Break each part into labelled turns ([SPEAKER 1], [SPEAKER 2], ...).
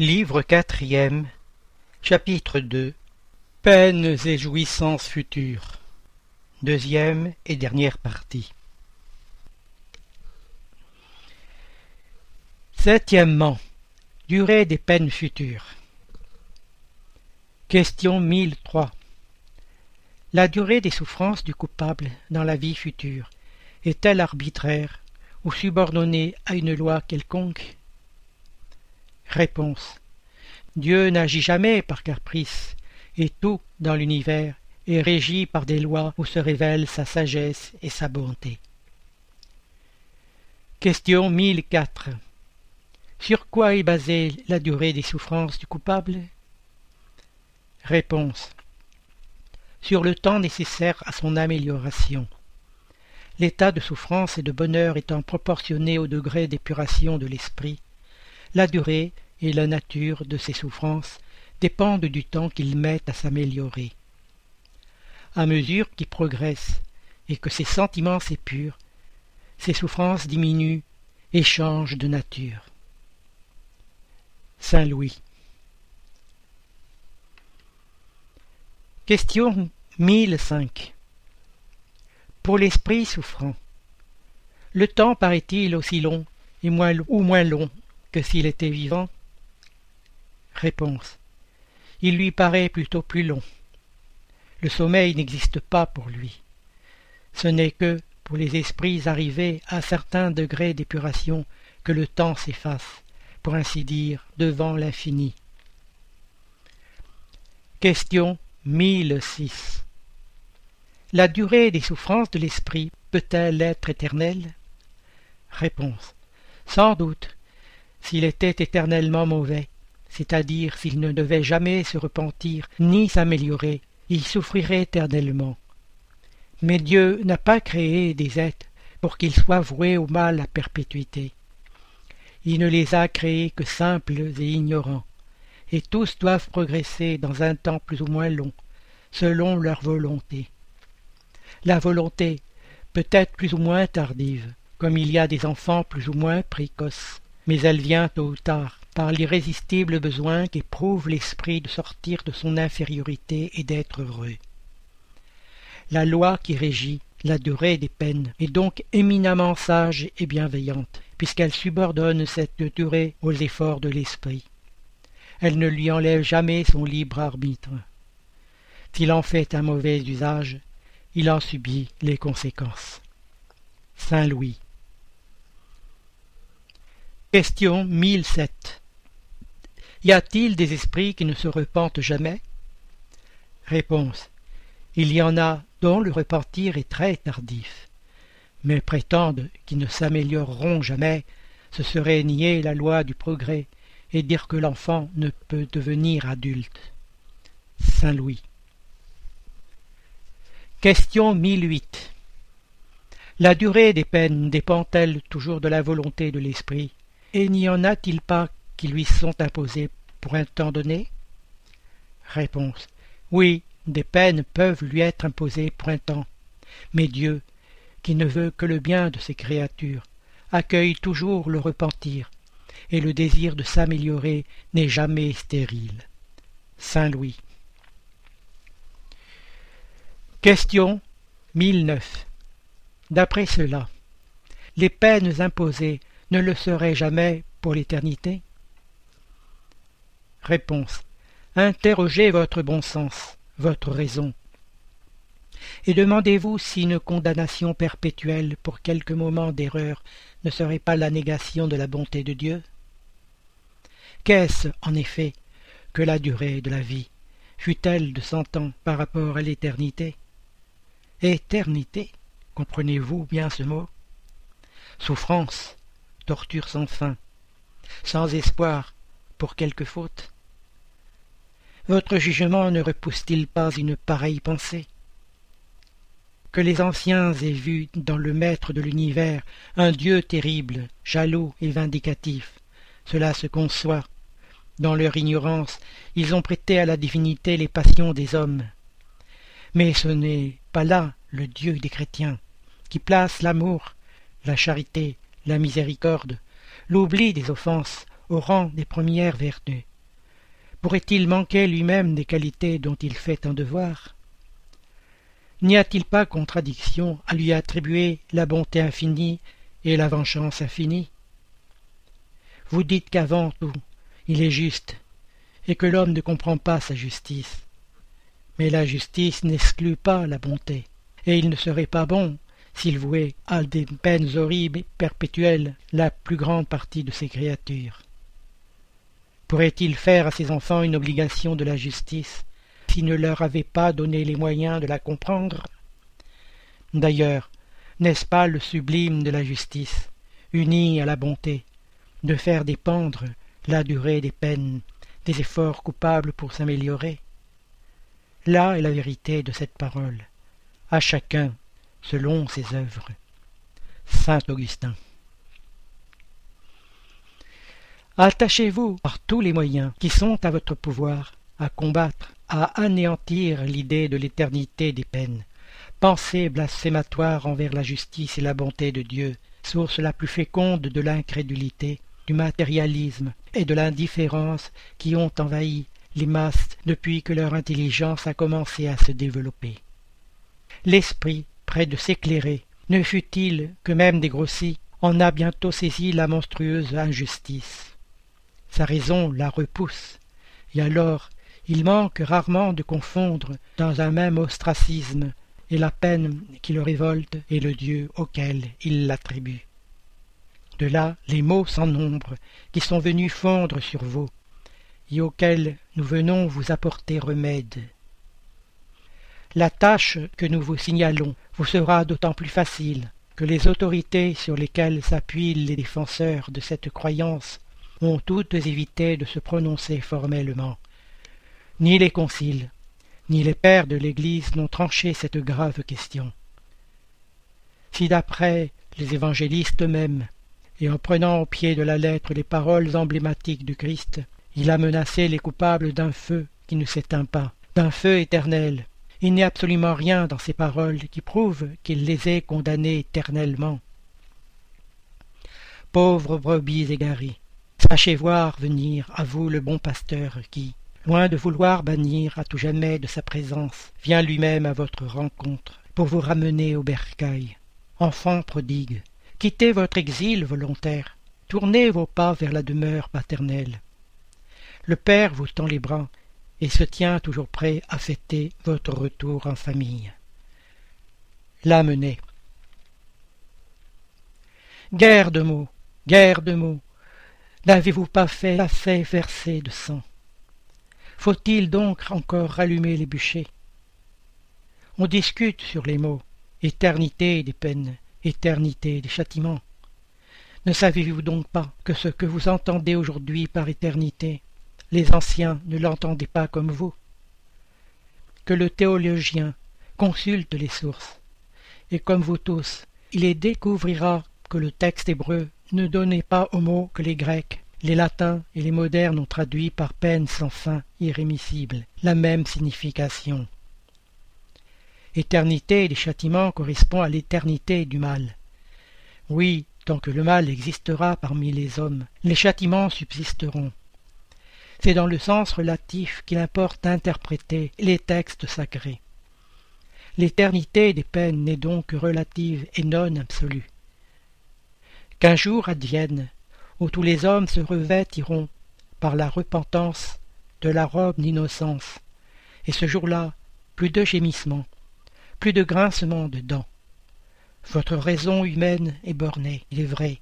[SPEAKER 1] Livre quatrième, chapitre 2 Peines et jouissances futures. Deuxième et dernière partie. Septièmement, durée des peines futures. Question 1003 La durée des souffrances du coupable dans la vie future est-elle arbitraire ou subordonnée à une loi quelconque? Réponse. Dieu n'agit jamais par caprice, et tout dans l'univers est régi par des lois où se révèlent sa sagesse et sa bonté. Question 1004. Sur quoi est basée la durée des souffrances du coupable? Réponse. Sur le temps nécessaire à son amélioration. L'état de souffrance et de bonheur étant proportionné au degré d'épuration de l'esprit, la durée et la nature de ses souffrances dépendent du temps qu'il met à s'améliorer. À mesure qu'il progresse et que ses sentiments s'épurent, ses souffrances diminuent et changent de nature. Saint Louis. Question 1005 Pour l'esprit souffrant, le temps paraît-il aussi long et ou moins long que s'il était vivant? Réponse. Il lui paraît plutôt plus long. Le sommeil n'existe pas pour lui. Ce n'est que pour les esprits arrivés à certains degrés d'épuration que le temps s'efface, pour ainsi dire, devant l'infini. Question 1006 La durée des souffrances de l'esprit peut-elle être éternelle? Réponse. Sans doute, s'il était éternellement mauvais, c'est-à-dire s'il ne devait jamais se repentir ni s'améliorer, il souffrirait éternellement. Mais Dieu n'a pas créé des êtres pour qu'ils soient voués au mal à perpétuité. Il ne les a créés que simples et ignorants, et tous doivent progresser dans un temps plus ou moins long, selon leur volonté. La volonté peut être plus ou moins tardive, comme il y a des enfants plus ou moins précoces, mais elle vient tôt ou tard, par l'irrésistible besoin qu'éprouve l'esprit de sortir de son infériorité et d'être heureux. La loi qui régit la durée des peines est donc éminemment sage et bienveillante, puisqu'elle subordonne cette durée aux efforts de l'esprit. Elle ne lui enlève jamais son libre arbitre. S'il en fait un mauvais usage, il en subit les conséquences. Saint Louis. Question 1007 y a-t-il des esprits qui ne se repentent jamais? Réponse. Il y en a dont le repentir est très tardif. Mais prétendent qu'ils ne s'amélioreront jamais, ce serait nier la loi du progrès et dire que l'enfant ne peut devenir adulte. Saint Louis. Question 1008. La durée des peines dépend-elle toujours de la volonté de l'esprit? Et n'y en a-t-il pas qui lui sont imposées pour un temps donné? Réponse. Oui, des peines peuvent lui être imposées pour un temps. Mais Dieu, qui ne veut que le bien de ses créatures, accueille toujours le repentir, et le désir de s'améliorer n'est jamais stérile. Saint Louis. Question 1009. D'après cela, les peines imposées ne le seraient jamais pour l'éternité? Réponse. Interrogez votre bon sens, votre raison. Et demandez-vous si une condamnation perpétuelle pour quelques moments d'erreur ne serait pas la négation de la bonté de Dieu? Qu'est-ce, en effet, que la durée de la vie, fût-elle de cent ans par rapport à l'éternité? Éternité, comprenez-vous bien ce mot? Souffrance, torture sans fin, sans espoir pour quelque faute? Votre jugement ne repousse-t-il pas une pareille pensée? Que les anciens aient vu dans le maître de l'univers un Dieu terrible, jaloux et vindicatif, cela se conçoit. Dans leur ignorance, ils ont prêté à la divinité les passions des hommes. Mais ce n'est pas là le Dieu des chrétiens, qui place l'amour, la charité, la miséricorde, l'oubli des offenses au rang des premières vertus Pourrait-il manquer lui-même des qualités dont il fait un devoir? N'y a-t-il pas contradiction à lui attribuer la bonté infinie et la vengeance infinie? Vous dites qu'avant tout, il est juste, et que l'homme ne comprend pas sa justice. Mais la justice n'exclut pas la bonté, et il ne serait pas bon s'il vouait à des peines horribles et perpétuelles la plus grande partie de ses créatures. Pourrait-il faire à ses enfants une obligation de la justice s'il ne leur avait pas donné les moyens de la comprendre? D'ailleurs, n'est-ce pas le sublime de la justice, uni à la bonté, de faire dépendre la durée des peines des efforts coupables pour s'améliorer? Là est la vérité de cette parole, à chacun selon ses œuvres. Saint Augustin. Attachez-vous par tous les moyens qui sont à votre pouvoir à combattre, à anéantir l'idée de l'éternité des peines. Pensée blasphématoire envers la justice et la bonté de Dieu, source la plus féconde de l'incrédulité, du matérialisme et de l'indifférence qui ont envahi les masses depuis que leur intelligence a commencé à se développer. L'esprit, près de s'éclairer, ne fût-il que même dégrossi, en a bientôt saisi la monstrueuse injustice. Sa raison la repousse, et alors il manque rarement de confondre dans un même ostracisme et la peine qui le révolte et le Dieu auquel il l'attribue. De là les mots sans nombre qui sont venus fondre sur vous, et auxquels nous venons vous apporter remède. La tâche que nous vous signalons vous sera d'autant plus facile que les autorités sur lesquelles s'appuient les défenseurs de cette croyance ont toutes évité de se prononcer formellement. Ni les conciles, ni les pères de l'Église n'ont tranché cette grave question. Si d'après les évangélistes eux-mêmes, et en prenant au pied de la lettre les paroles emblématiques du Christ, il a menacé les coupables d'un feu qui ne s'éteint pas, d'un feu éternel, il n'est absolument rien dans ces paroles qui prouve qu'il les ait condamnés éternellement. Pauvres brebis égarées, sachez voir venir à vous le bon pasteur qui, loin de vouloir bannir à tout jamais de sa présence, vient lui-même à votre rencontre pour vous ramener au bercail. Enfants prodigues, quittez votre exil volontaire, tournez vos pas vers la demeure paternelle. Le Père vous tend les bras et se tient toujours prêt à fêter votre retour en famille. L'amener. Guerre de mots, guerre de mots, n'avez-vous pas fait assez verser de sang? Faut-il donc encore rallumer les bûchers? On discute sur les mots, éternité des peines, éternité des châtiments. Ne savez-vous donc pas que ce que vous entendez aujourd'hui par éternité les anciens ne l'entendaient pas comme vous? Que le théologien consulte les sources, et comme vous tous, il y découvrira que le texte hébreu ne donnait pas aux mots que les Grecs, les Latins et les modernes ont traduit par peine sans fin irrémissible, la même signification. Éternité des châtiments correspond à l'éternité du mal. Oui, tant que le mal existera parmi les hommes, les châtiments subsisteront. C'est dans le sens relatif qu'il importe d'interpréter les textes sacrés. L'éternité des peines n'est donc relative et non absolue. Qu'un jour advienne où tous les hommes se revêtiront par la repentance de la robe d'innocence, et ce jour-là, plus de gémissements, plus de grincements de dents. Votre raison humaine est bornée, il est vrai,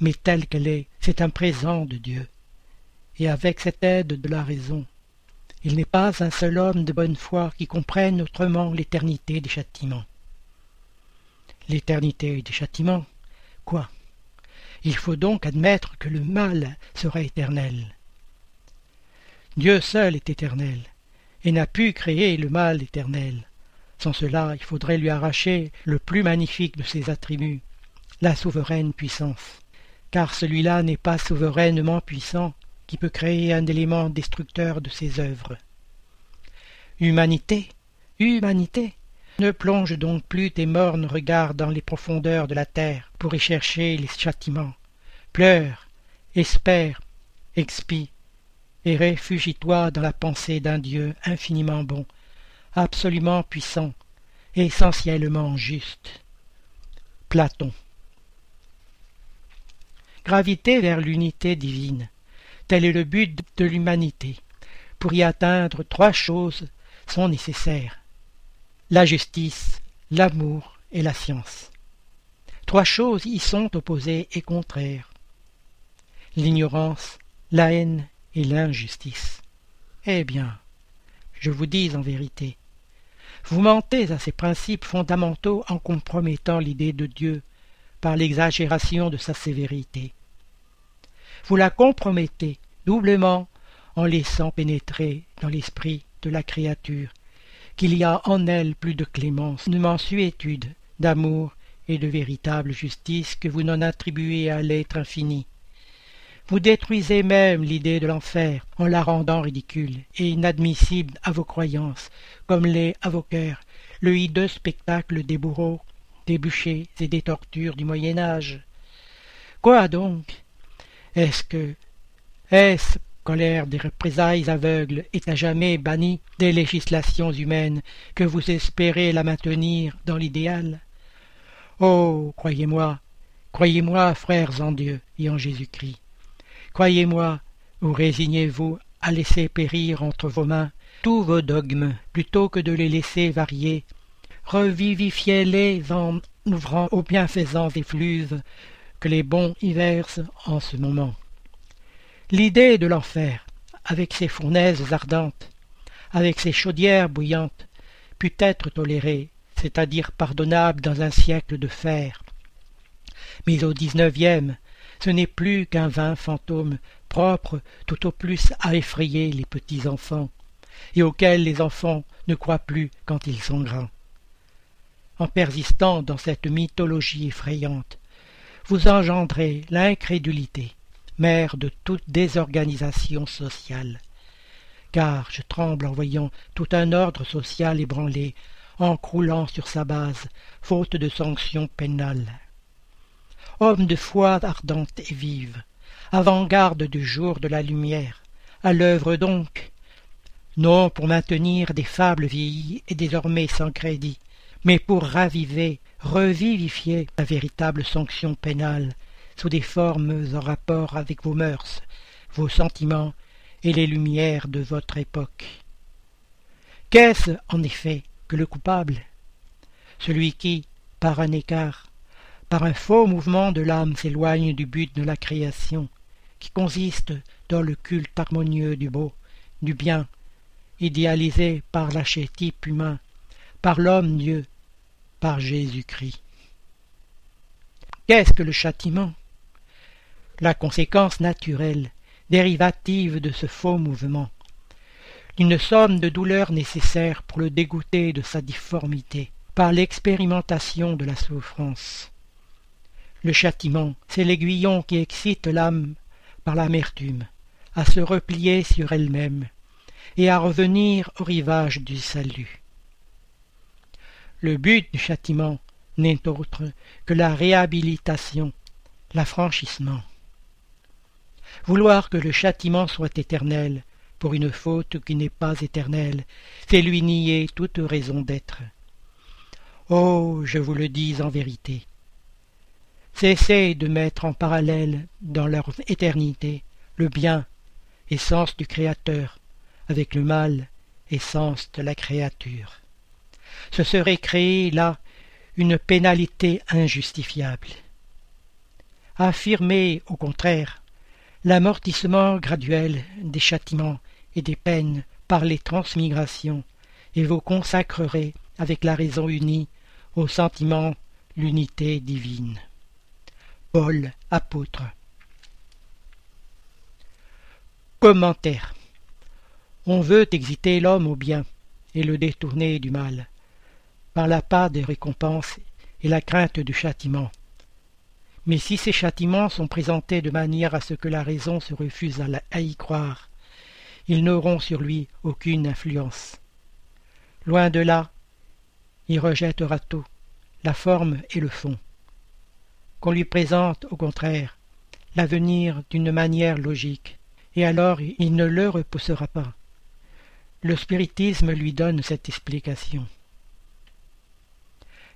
[SPEAKER 1] mais telle qu'elle est, c'est un présent de Dieu et avec cette aide de la raison. Il n'est pas un seul homme de bonne foi qui comprenne autrement l'éternité des châtiments. L'éternité des châtiments Quoi? Il faut donc admettre que le mal sera éternel. Dieu seul est éternel, et n'a pu créer le mal éternel. Sans cela, il faudrait lui arracher le plus magnifique de ses attributs, la souveraine puissance. Car celui-là n'est pas souverainement puissant, qui peut créer un élément destructeur de ses œuvres. Humanité, humanité, ne plonge donc plus tes mornes regards dans les profondeurs de la terre pour y chercher les châtiments. Pleure, espère, expie et réfugie-toi dans la pensée d'un Dieu infiniment bon, absolument puissant, essentiellement juste. Platon. Gravité vers l'unité divine, tel est le but de l'humanité. Pour y atteindre, trois choses sont nécessaires la justice, l'amour et la science. Trois choses y sont opposées et contraires l'ignorance, la haine et l'injustice. Eh bien, je vous dis en vérité, vous mentez à ces principes fondamentaux en compromettant l'idée de Dieu par l'exagération de sa sévérité. Vous la compromettez doublement en laissant pénétrer dans l'esprit de la créature qu'il y a en elle plus de clémence, de mansuétude, d'amour et de véritable justice que vous n'en attribuez à l'être infini. Vous détruisez même l'idée de l'enfer en la rendant ridicule et inadmissible à vos croyances, comme l'est à vos cœurs le hideux spectacle des bourreaux, des bûchers et des tortures du Moyen Âge. Quoi donc? Est-ce que est-ce des représailles aveugles est à jamais bannie des législations humaines que vous espérez la maintenir dans l'idéal Oh, croyez-moi, croyez-moi, frères en Dieu et en Jésus-Christ. Croyez-moi, ou résignez-vous à laisser périr entre vos mains tous vos dogmes plutôt que de les laisser varier. Revivifiez-les en ouvrant aux bienfaisants effluves que les bons y versent en ce moment. L'idée de l'enfer, avec ses fournaises ardentes, avec ses chaudières bouillantes, put être tolérée c'est-à-dire pardonnable dans un siècle de fer. Mais au dix-neuvième, ce n'est plus qu'un vain fantôme propre tout au plus à effrayer les petits enfants, et auquel les enfants ne croient plus quand ils sont grands. En persistant dans cette mythologie effrayante, vous engendrez l'incrédulité, mère de toute désorganisation sociale. Car je tremble en voyant tout un ordre social ébranlé en croulant sur sa base, faute de sanctions pénales. Homme de foi ardente et vive, avant-garde du jour de la lumière, à l'œuvre donc, non pour maintenir des fables vieillies et désormais sans crédit, mais pour raviver, revivifier la véritable sanction pénale sous des formes en rapport avec vos mœurs, vos sentiments et les lumières de votre époque. Qu'est-ce, en effet, que le coupable, celui qui, par un écart, par un faux mouvement de l'âme s'éloigne du but de la création, qui consiste dans le culte harmonieux du beau, du bien, idéalisé par l'archétype humain, par l'homme-dieu, par Jésus-Christ. Qu'est-ce que le châtiment? La conséquence naturelle, dérivative de ce faux mouvement, une somme de douleurs nécessaires pour le dégoûter de sa difformité, par l'expérimentation de la souffrance. Le châtiment, c'est l'aiguillon qui excite l'âme par l'amertume, à se replier sur elle-même, et à revenir au rivage du salut. Le but du châtiment n'est autre que la réhabilitation, l'affranchissement. Vouloir que le châtiment soit éternel, pour une faute qui n'est pas éternelle, c'est lui nier toute raison d'être. Oh, je vous le dis en vérité. Cessez de mettre en parallèle dans leur éternité le bien, essence du Créateur, avec le mal, essence de la créature. Ce serait créer là une pénalité injustifiable. Affirmez, au contraire, l'amortissement graduel des châtiments et des peines par les transmigrations, et vous consacrerez avec la raison unie au sentiment l'unité divine. Paul, apôtre. Commentaire. On veut exciter l'homme au bien et le détourner du mal, par la part des récompenses et la crainte du châtiment. Mais si ces châtiments sont présentés de manière à ce que la raison se refuse à, y croire, ils n'auront sur lui aucune influence. Loin de là, il rejettera tout, la forme et le fond. Qu'on lui présente, au contraire, l'avenir d'une manière logique, et alors il ne le repoussera pas. Le spiritisme lui donne cette explication.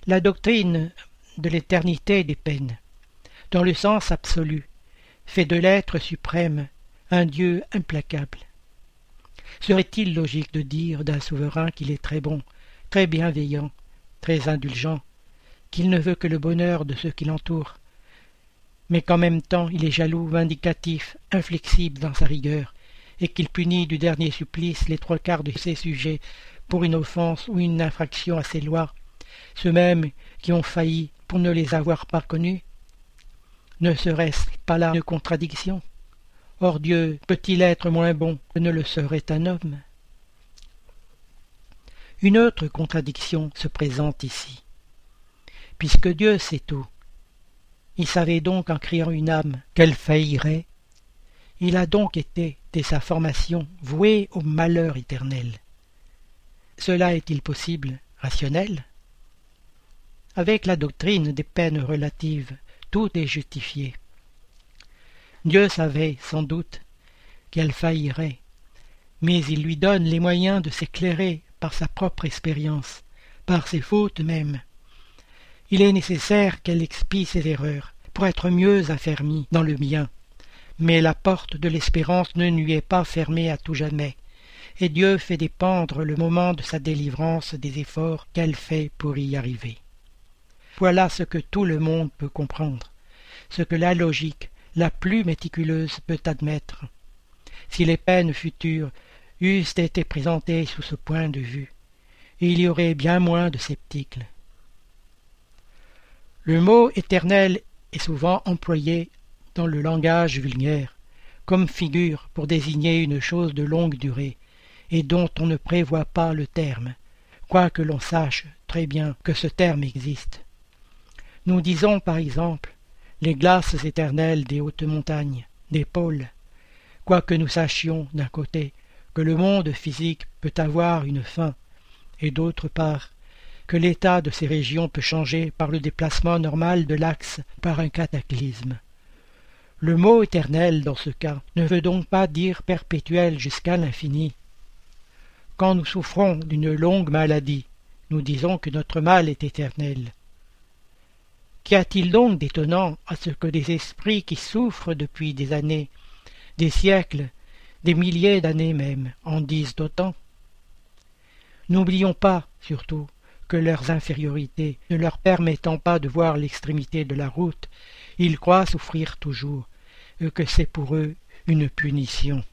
[SPEAKER 1] La doctrine de l'éternité des peines, dans le sens absolu, fait de l'être suprême un Dieu implacable. Serait-il logique de dire d'un souverain qu'il est très bon, très bienveillant, très indulgent, qu'il ne veut que le bonheur de ceux qui l'entourent, mais qu'en même temps il est jaloux, vindicatif, inflexible dans sa rigueur, et qu'il punit du dernier supplice les trois quarts de ses sujets pour une offense ou une infraction à ses lois, ceux-mêmes qui ont failli pour ne les avoir pas connus? Ne serait-ce pas là une contradiction? Or Dieu peut-il être moins bon que ne le serait un homme? Une autre contradiction se présente ici. Puisque Dieu sait tout, il savait donc en criant une âme qu'elle faillirait. Il a donc été, dès sa formation, voué au malheur éternel. Cela est-il possible, rationnel? Avec la doctrine des peines relatives, tout est justifié. Dieu savait, sans doute, qu'elle faillirait, mais il lui donne les moyens de s'éclairer par sa propre expérience, par ses fautes même. Il est nécessaire qu'elle expie ses erreurs, pour être mieux affermie dans le bien. Mais la porte de l'espérance ne lui est pas fermée à tout jamais, et Dieu fait dépendre le moment de sa délivrance des efforts qu'elle fait pour y arriver. Voilà ce que tout le monde peut comprendre, ce que la logique, la plus méticuleuse peut admettre. Si les peines futures eussent été présentées sous ce point de vue, il y aurait bien moins de sceptiques. Le mot éternel est souvent employé dans le langage vulgaire comme figure pour désigner une chose de longue durée et dont on ne prévoit pas le terme, quoique l'on sache très bien que ce terme existe. Nous disons par exemple les glaces éternelles des hautes montagnes, des pôles, quoique nous sachions d'un côté que le monde physique peut avoir une fin, et d'autre part que l'état de ces régions peut changer par le déplacement normal de l'axe par un cataclysme. Le mot éternel dans ce cas ne veut donc pas dire perpétuel jusqu'à l'infini. Quand nous souffrons d'une longue maladie, nous disons que notre mal est éternel. Qu'y a-t-il donc d'étonnant à ce que des esprits qui souffrent depuis des années, des siècles, des milliers d'années même, en disent autant? N'oublions pas, surtout, que leurs infériorités ne leur permettant pas de voir l'extrémité de la route, ils croient souffrir toujours, et que c'est pour eux une punition.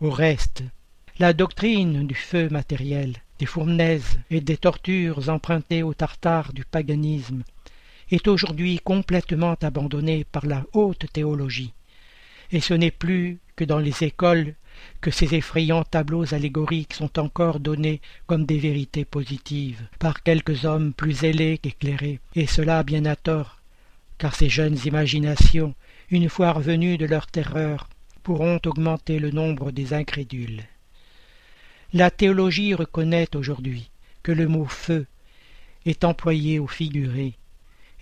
[SPEAKER 1] Au reste, la doctrine du feu matériel, des fournaises et des tortures empruntées au tartare du paganisme est aujourd'hui complètement abandonnée par la haute théologie, et ce n'est plus que dans les écoles que ces effrayants tableaux allégoriques sont encore donnés comme des vérités positives par quelques hommes plus zélés qu'éclairés, et cela bien à tort, car ces jeunes imaginations, une fois revenues de leur terreur, pourront augmenter le nombre des incrédules. La théologie reconnaît aujourd'hui que le mot feu est employé au figuré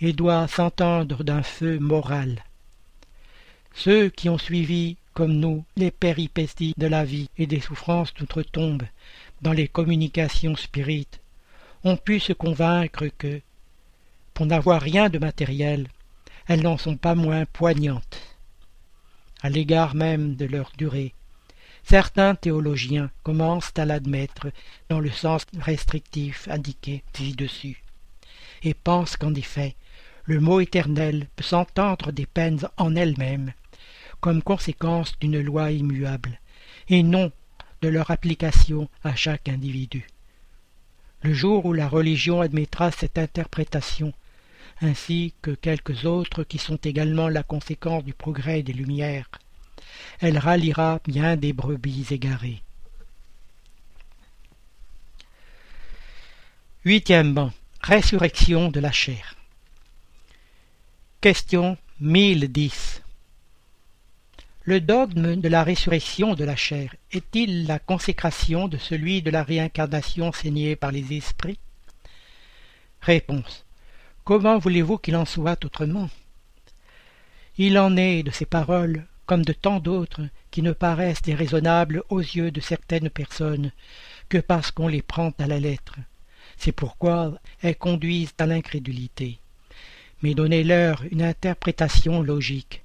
[SPEAKER 1] et doit s'entendre d'un feu moral. Ceux qui ont suivi, comme nous, les péripéties de la vie et des souffrances d'outre-tombe dans les communications spirites, ont pu se convaincre que, pour n'avoir rien de matériel, elles n'en sont pas moins poignantes. À l'égard même de leur durée, Certains théologiens commencent à l'admettre dans le sens restrictif indiqué ci-dessus, et pensent qu'en effet, le mot éternel peut s'entendre des peines en elles-mêmes, comme conséquence d'une loi immuable, et non de leur application à chaque individu. Le jour où la religion admettra cette interprétation, ainsi que quelques autres qui sont également la conséquence du progrès des Lumières, elle ralliera bien des brebis égarées. Huitième. Résurrection de la chair. Question 1010. Le dogme de la résurrection de la chair est-il la consécration de celui de la réincarnation enseignée par les esprits? Réponse. Comment voulez-vous qu'il en soit autrement? Il en est de ces paroles comme de tant d'autres qui ne paraissent déraisonnables aux yeux de certaines personnes que parce qu'on les prend à la lettre. C'est pourquoi elles conduisent à l'incrédulité. Mais donnez-leur une interprétation logique,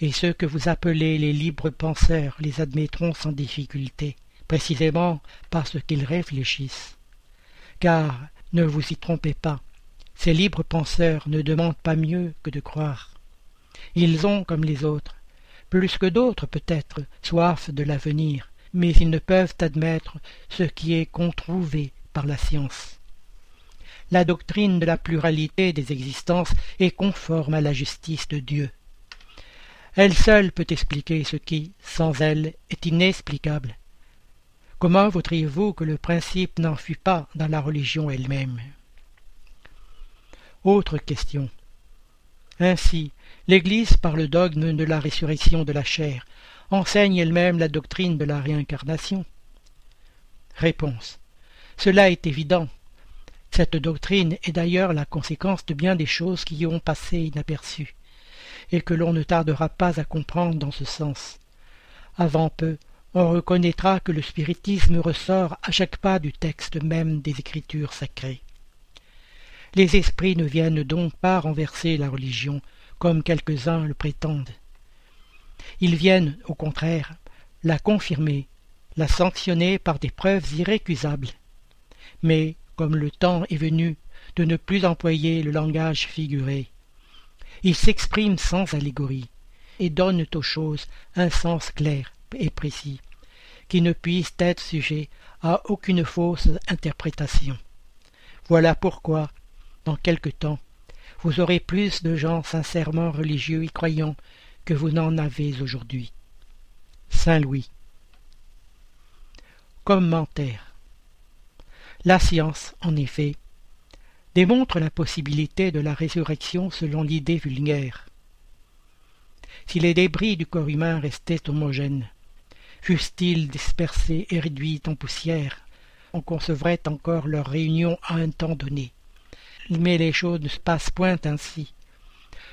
[SPEAKER 1] et ceux que vous appelez les libres penseurs les admettront sans difficulté, précisément parce qu'ils réfléchissent. Car, ne vous y trompez pas, ces libres penseurs ne demandent pas mieux que de croire. Ils ont, comme les autres, plus que d'autres peut-être, soif de l'avenir, mais ils ne peuvent admettre ce qui est controuvé par la science. La doctrine de la pluralité des existences est conforme à la justice de Dieu. Elle seule peut expliquer ce qui, sans elle, est inexplicable. Comment voudriez-vous que le principe n'en fût pas dans la religion elle-même? Autre question. Ainsi, l'Église, par le dogme de la résurrection de la chair, enseigne elle-même la doctrine de la réincarnation Réponse. Cela est évident. Cette doctrine est d'ailleurs la conséquence de bien des choses qui y ont passé inaperçues, et que l'on ne tardera pas à comprendre dans ce sens. Avant peu, on reconnaîtra que le spiritisme ressort à chaque pas du texte même des Écritures sacrées. Les esprits ne viennent donc pas renverser la religion, comme quelques-uns le prétendent. Ils viennent, au contraire, la confirmer, la sanctionner par des preuves irrécusables. Mais, comme le temps est venu de ne plus employer le langage figuré, ils s'expriment sans allégorie et donnent aux choses un sens clair et précis, qui ne puisse être sujet à aucune fausse interprétation. Voilà pourquoi, dans quelque temps, vous aurez plus de gens sincèrement religieux et croyants que vous n'en avez aujourd'hui. Saint Louis. Commentaire. La science, en effet, démontre la possibilité de la résurrection selon l'idée vulgaire. Si les débris du corps humain restaient homogènes, fussent-ils dispersés et réduits en poussière, on concevrait encore leur réunion à un temps donné. Mais les choses ne se passent point ainsi.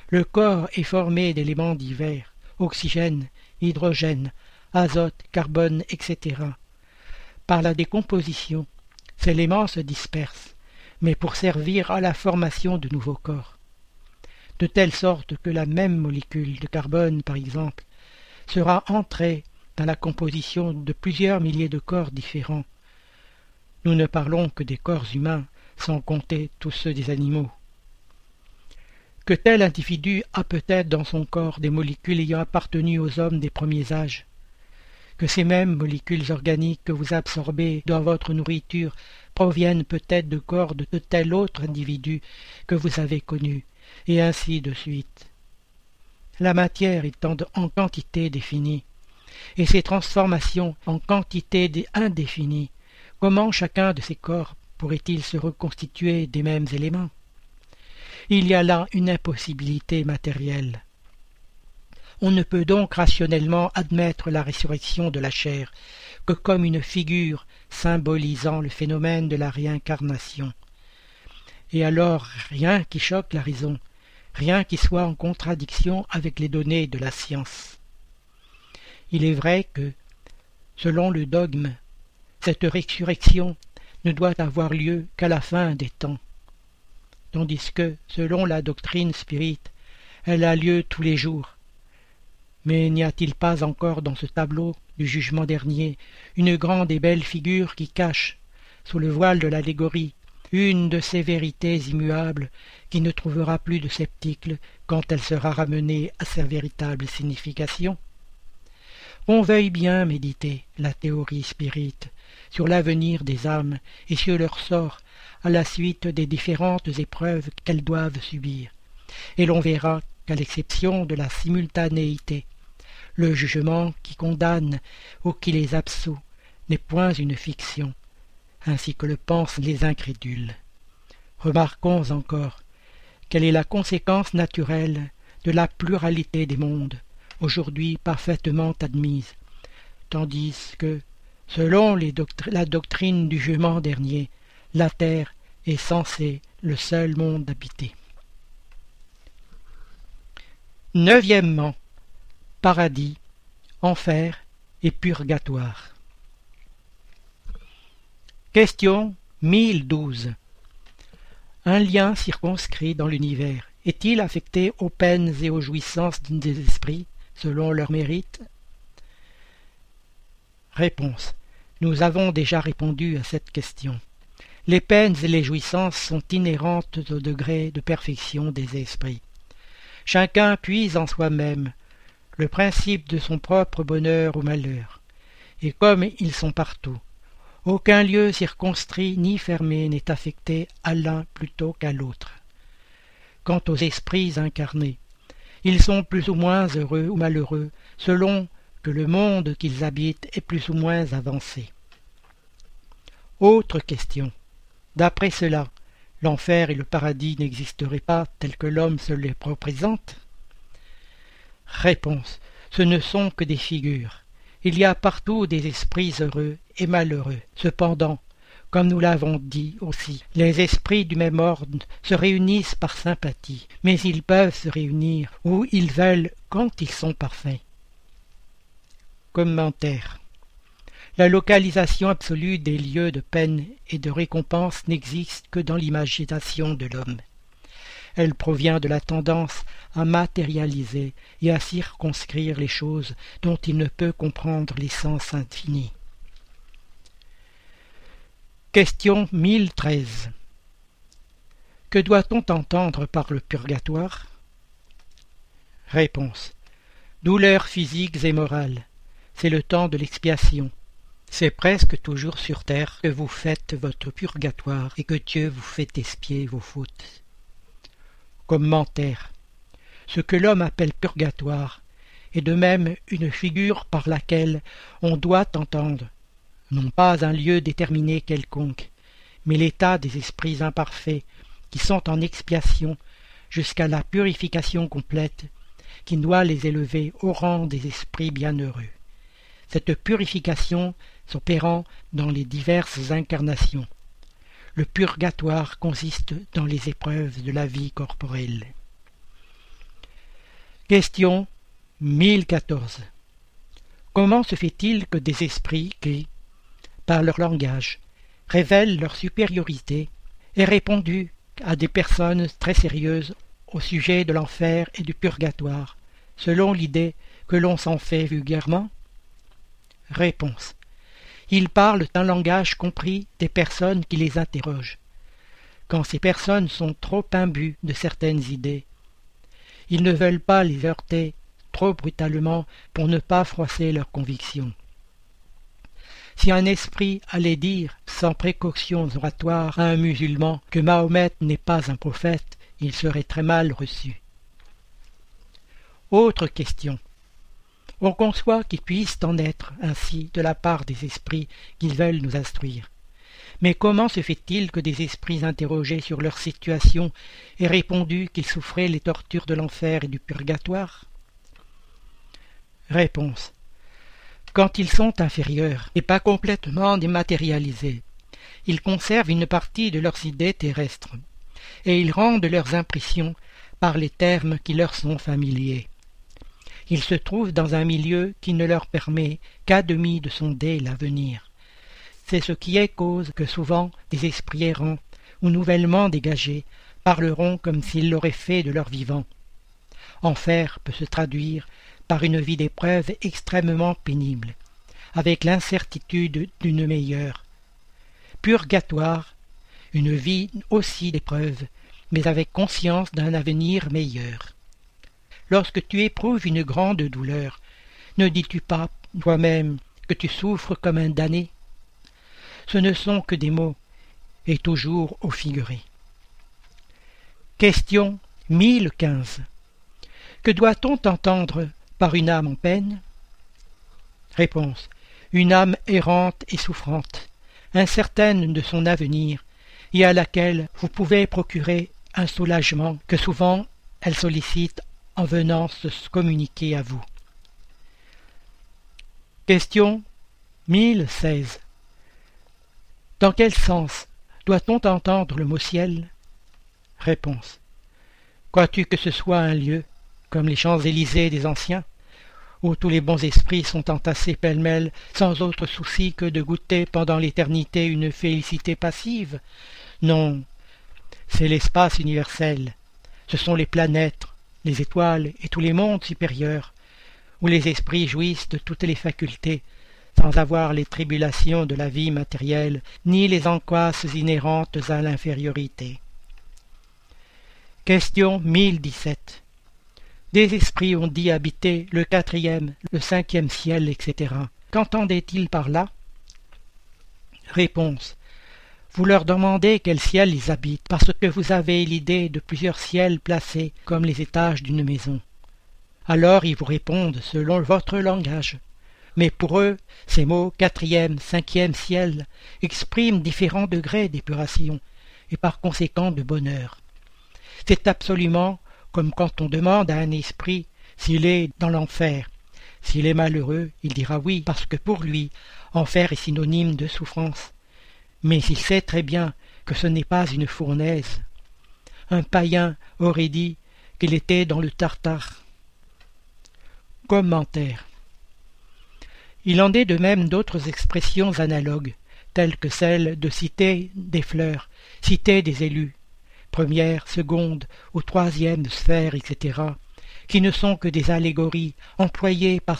[SPEAKER 1] Le corps est formé d'éléments divers, oxygène, hydrogène, azote, carbone, etc. Par la décomposition, ces éléments se dispersent, mais pour servir à la formation de nouveaux corps. De telle sorte que la même molécule de carbone, par exemple, sera entrée dans la composition de plusieurs milliers de corps différents. Nous ne parlons que des corps humains, sans compter tous ceux des animaux que tel individu a peut-être dans son corps des molécules ayant appartenu aux hommes des premiers âges, que ces mêmes molécules organiques que vous absorbez dans votre nourriture proviennent peut-être de corps de tel autre individu que vous avez connu, et ainsi de suite. La matière étant en quantité définie, et ses transformations en quantité indéfinie, comment chacun de ces corps pourrait-il se reconstituer des mêmes éléments? Il y a là une impossibilité matérielle. On ne peut donc rationnellement admettre la résurrection de la chair que comme une figure symbolisant le phénomène de la réincarnation. Et alors rien qui choque la raison, rien qui soit en contradiction avec les données de la science. Il est vrai que, selon le dogme, cette résurrection ne doit avoir lieu qu'à la fin des temps tandis que, selon la doctrine spirite, elle a lieu tous les jours. Mais n'y a-t-il pas encore dans ce tableau du jugement dernier une grande et belle figure qui cache, sous le voile de l'allégorie, une de ces vérités immuables qui ne trouvera plus de scepticle quand elle sera ramenée à sa véritable signification? On veuille bien méditer la théorie spirite sur l'avenir des âmes et sur leur sort à la suite des différentes épreuves qu'elles doivent subir, et l'on verra qu'à l'exception de la simultanéité, le jugement qui condamne ou qui les absout n'est point une fiction, ainsi que le pensent les incrédules. Remarquons encore quelle est la conséquence naturelle de la pluralité des mondes, aujourd'hui parfaitement admise, tandis que, selon la doctrine du jugement dernier, la terre est censée le seul monde habité. Neuvièmement, paradis enfer et purgatoire. Question 1012. Un lien circonscrit dans l'univers est-il affecté aux peines et aux jouissances des esprits selon leur mérite? Réponse. Nous avons déjà répondu à cette question. Les peines et les jouissances sont inhérentes au degré de perfection des esprits. Chacun puise en soi-même le principe de son propre bonheur ou malheur, et comme ils sont partout, aucun lieu circonscrit ni fermé n'est affecté à l'un plutôt qu'à l'autre. Quant aux esprits incarnés, ils sont plus ou moins heureux ou malheureux selon que le monde qu'ils habitent est plus ou moins avancé. Autre question. D'après cela, l'enfer et le paradis n'existeraient pas tels que l'homme se les représente? Réponse. Ce ne sont que des figures. Il y a partout des esprits heureux et malheureux. Cependant, comme nous l'avons dit aussi, les esprits du même ordre se réunissent par sympathie, mais ils peuvent se réunir où ils veulent quand ils sont parfaits. Commentaire. La localisation absolue des lieux de peine et de récompense n'existe que dans l'imagination de l'homme. Elle provient de la tendance à matérialiser et à circonscrire les choses dont il ne peut comprendre l'essence infinie. Question 1013 Que doit-on entendre par le purgatoire? Réponse Douleurs physiques et morales. C'est le temps de l'expiation. C'est presque toujours sur terre que vous faites votre purgatoire et que Dieu vous fait expier vos fautes. Commentaire. Ce que l'homme appelle purgatoire est de même une figure par laquelle on doit entendre, non pas un lieu déterminé quelconque, mais l'état des esprits imparfaits qui sont en expiation jusqu'à la purification complète qui doit les élever au rang des esprits bienheureux. Cette purification s'opérant dans les diverses incarnations. Le purgatoire consiste dans les épreuves de la vie corporelle. Question 1014. Comment se fait-il que des esprits qui, par leur langage, révèlent leur supériorité, aient répondu à des personnes très sérieuses au sujet de l'enfer et du purgatoire, selon l'idée que l'on s'en fait vulgairement? Réponse. Ils parlent un langage compris des personnes qui les interrogent. Quand ces personnes sont trop imbues de certaines idées, ils ne veulent pas les heurter trop brutalement pour ne pas froisser leurs convictions. Si un esprit allait dire, sans précautions oratoires, à un musulman que Mahomet n'est pas un prophète, il serait très mal reçu. Autre question. On conçoit qu'il puisse en être ainsi de la part des esprits qu'ils veulent nous instruire. Mais comment se fait-il que des esprits interrogés sur leur situation aient répondu qu'ils souffraient les tortures de l'enfer et du purgatoire? Réponse. Quand ils sont inférieurs et pas complètement dématérialisés, ils conservent une partie de leurs idées terrestres, et ils rendent leurs impressions par les termes qui leur sont familiers. Ils se trouvent dans un milieu qui ne leur permet qu'à demi de sonder l'avenir. C'est ce qui est cause que souvent des esprits errants ou nouvellement dégagés parleront comme s'ils l'auraient fait de leur vivant. Enfer peut se traduire par une vie d'épreuve extrêmement pénible, avec l'incertitude d'une meilleure. Purgatoire, une vie aussi d'épreuve, mais avec conscience d'un avenir meilleur. Lorsque tu éprouves une grande douleur, ne dis-tu pas toi-même que tu souffres comme un damné? Ce ne sont que des mots, et toujours au figuré. Question 1015. Que doit-on entendre par une âme en peine? Réponse. Une âme errante et souffrante, incertaine de son avenir, et à laquelle vous pouvez procurer un soulagement que souvent elle sollicite en venant se communiquer à vous. Question 1016. Dans quel sens doit-on entendre le mot ciel? Réponse. Crois-tu que ce soit un lieu, comme les Champs-Élysées des anciens, où tous les bons esprits sont entassés pêle-mêle, sans autre souci que de goûter pendant l'éternité une félicité passive? Non, c'est l'espace universel, ce sont les planètes, les étoiles et tous les mondes supérieurs, où les esprits jouissent de toutes les facultés, sans avoir les tribulations de la vie matérielle, ni les angoisses inhérentes à l'infériorité. Question 1017 Des esprits ont dit habiter le quatrième, le cinquième ciel, etc. Qu'entendaient-ils par là? Réponse vous leur demandez quel ciel ils habitent, parce que vous avez l'idée de plusieurs ciels placés comme les étages d'une maison. Alors ils vous répondent selon votre langage. Mais pour eux, ces mots quatrième, cinquième ciel expriment différents degrés d'épuration et par conséquent de bonheur. C'est absolument comme quand on demande à un esprit s'il est dans l'enfer. S'il est malheureux, il dira oui, parce que pour lui, enfer est synonyme de souffrance mais il sait très bien que ce n'est pas une fournaise. Un païen aurait dit qu'il était dans le Tartare. Commentaire. Il en est de même d'autres expressions analogues, telles que celle de citer des fleurs, citer des élus, première, seconde ou troisième sphère, etc., qui ne sont que des allégories employées par,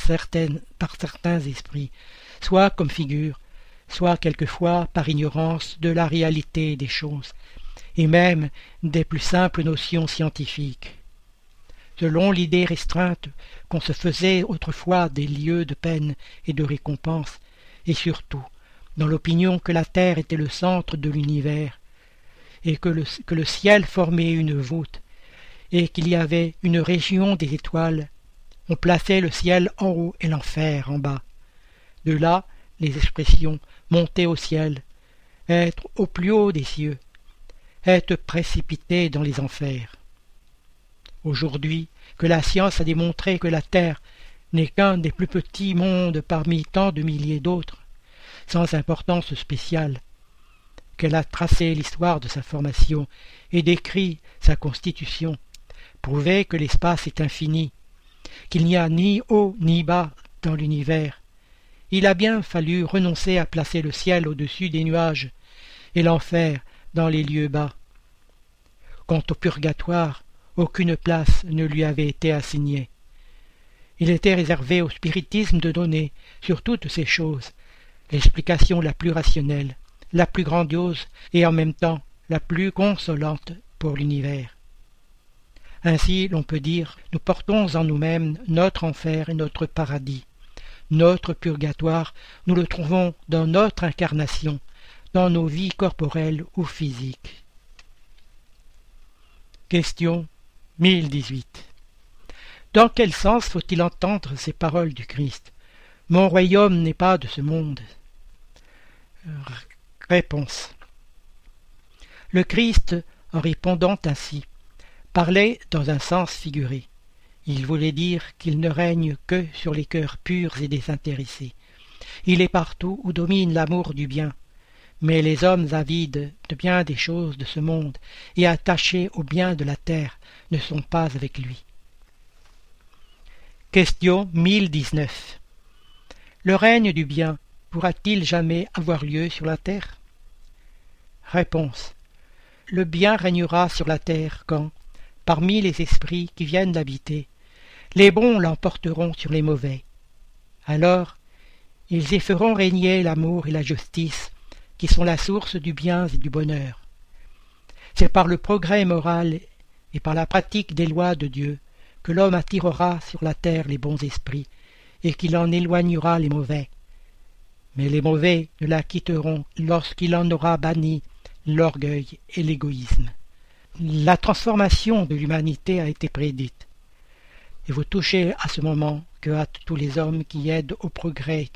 [SPEAKER 1] par certains esprits, soit comme figure, soit quelquefois par ignorance de la réalité des choses, et même des plus simples notions scientifiques. Selon l'idée restreinte qu'on se faisait autrefois des lieux de peine et de récompense, et surtout dans l'opinion que la terre était le centre de l'univers, et que le, que le ciel formait une voûte, et qu'il y avait une région des étoiles, on plaçait le ciel en haut et l'enfer en bas. De là les expressions monter au ciel, être au plus haut des cieux, être précipité dans les enfers. Aujourd'hui, que la science a démontré que la Terre n'est qu'un des plus petits mondes parmi tant de milliers d'autres, sans importance spéciale, qu'elle a tracé l'histoire de sa formation et décrit sa constitution, prouvé que l'espace est infini, qu'il n'y a ni haut ni bas dans l'univers, il a bien fallu renoncer à placer le ciel au-dessus des nuages et l'enfer dans les lieux bas. Quant au purgatoire, aucune place ne lui avait été assignée. Il était réservé au spiritisme de donner, sur toutes ces choses, l'explication la plus rationnelle, la plus grandiose et en même temps la plus consolante pour l'univers. Ainsi, l'on peut dire, nous portons en nous-mêmes notre enfer et notre paradis. Notre purgatoire, nous le trouvons dans notre incarnation, dans nos vies corporelles ou physiques. Question 1018. Dans quel sens faut-il entendre ces paroles du Christ? Mon royaume n'est pas de ce monde. Réponse. Le Christ, en répondant ainsi, parlait dans un sens figuré. Il voulait dire qu'il ne règne que sur les cœurs purs et désintéressés. Il est partout où domine l'amour du bien. Mais les hommes avides de bien des choses de ce monde et attachés au bien de la terre ne sont pas avec lui. Question 1019 Le règne du bien pourra-t-il jamais avoir lieu sur la terre? Réponse Le bien régnera sur la terre quand, parmi les esprits qui viennent l'habiter, les bons l'emporteront sur les mauvais. Alors, ils y feront régner l'amour et la justice, qui sont la source du bien et du bonheur. C'est par le progrès moral et par la pratique des lois de Dieu que l'homme attirera sur la terre les bons esprits, et qu'il en éloignera les mauvais. Mais les mauvais ne la quitteront lorsqu'il en aura banni l'orgueil et l'égoïsme. La transformation de l'humanité a été prédite et vous touchez à ce moment que hâtent tous les hommes qui aident au progrès.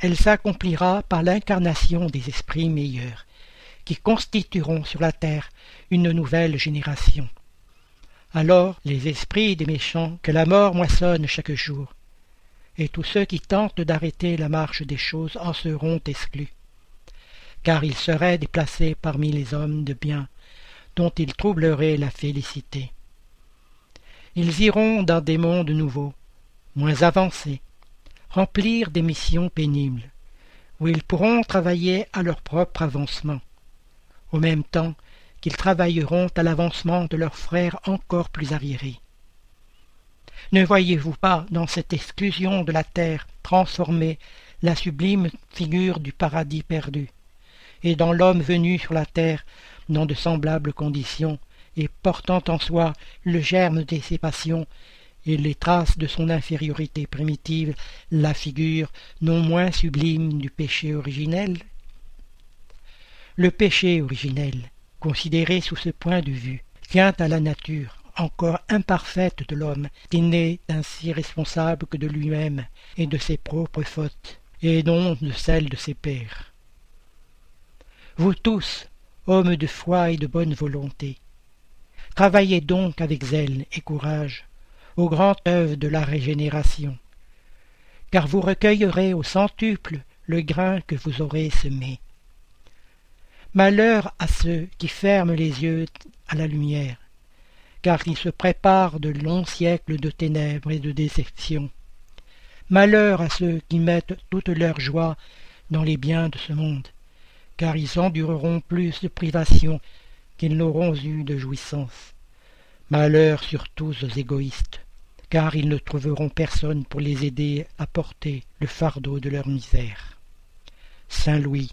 [SPEAKER 1] Elle s'accomplira par l'incarnation des esprits meilleurs, qui constitueront sur la terre une nouvelle génération. Alors les esprits des méchants que la mort moissonne chaque jour, et tous ceux qui tentent d'arrêter la marche des choses en seront exclus, car ils seraient déplacés parmi les hommes de bien, dont ils troubleraient la félicité. Ils iront dans des mondes nouveaux, moins avancés, remplir des missions pénibles, où ils pourront travailler à leur propre avancement, au même temps qu'ils travailleront à l'avancement de leurs frères encore plus arriérés. Ne voyez-vous pas dans cette exclusion de la terre transformée la sublime figure du paradis perdu, et dans l'homme venu sur la terre dans de semblables conditions, et portant en soi le germe de ses passions et les traces de son infériorité primitive, la figure non moins sublime du péché originel Le péché originel, considéré sous ce point de vue, tient à la nature encore imparfaite de l'homme, qui n'est ainsi responsable que de lui-même et de ses propres fautes, et non de celles de ses pères. Vous tous, hommes de foi et de bonne volonté, travaillez donc avec zèle et courage au grand œuvre de la régénération, car vous recueillerez au centuple le grain que vous aurez semé. Malheur à ceux qui ferment les yeux à la lumière, car ils se préparent de longs siècles de ténèbres et de déceptions. Malheur à ceux qui mettent toute leur joie dans les biens de ce monde, car ils endureront plus de privations qu'ils n'auront eu de jouissances. Malheur surtout aux égoïstes, car ils ne trouveront personne pour les aider à porter le fardeau de leur misère. Saint Louis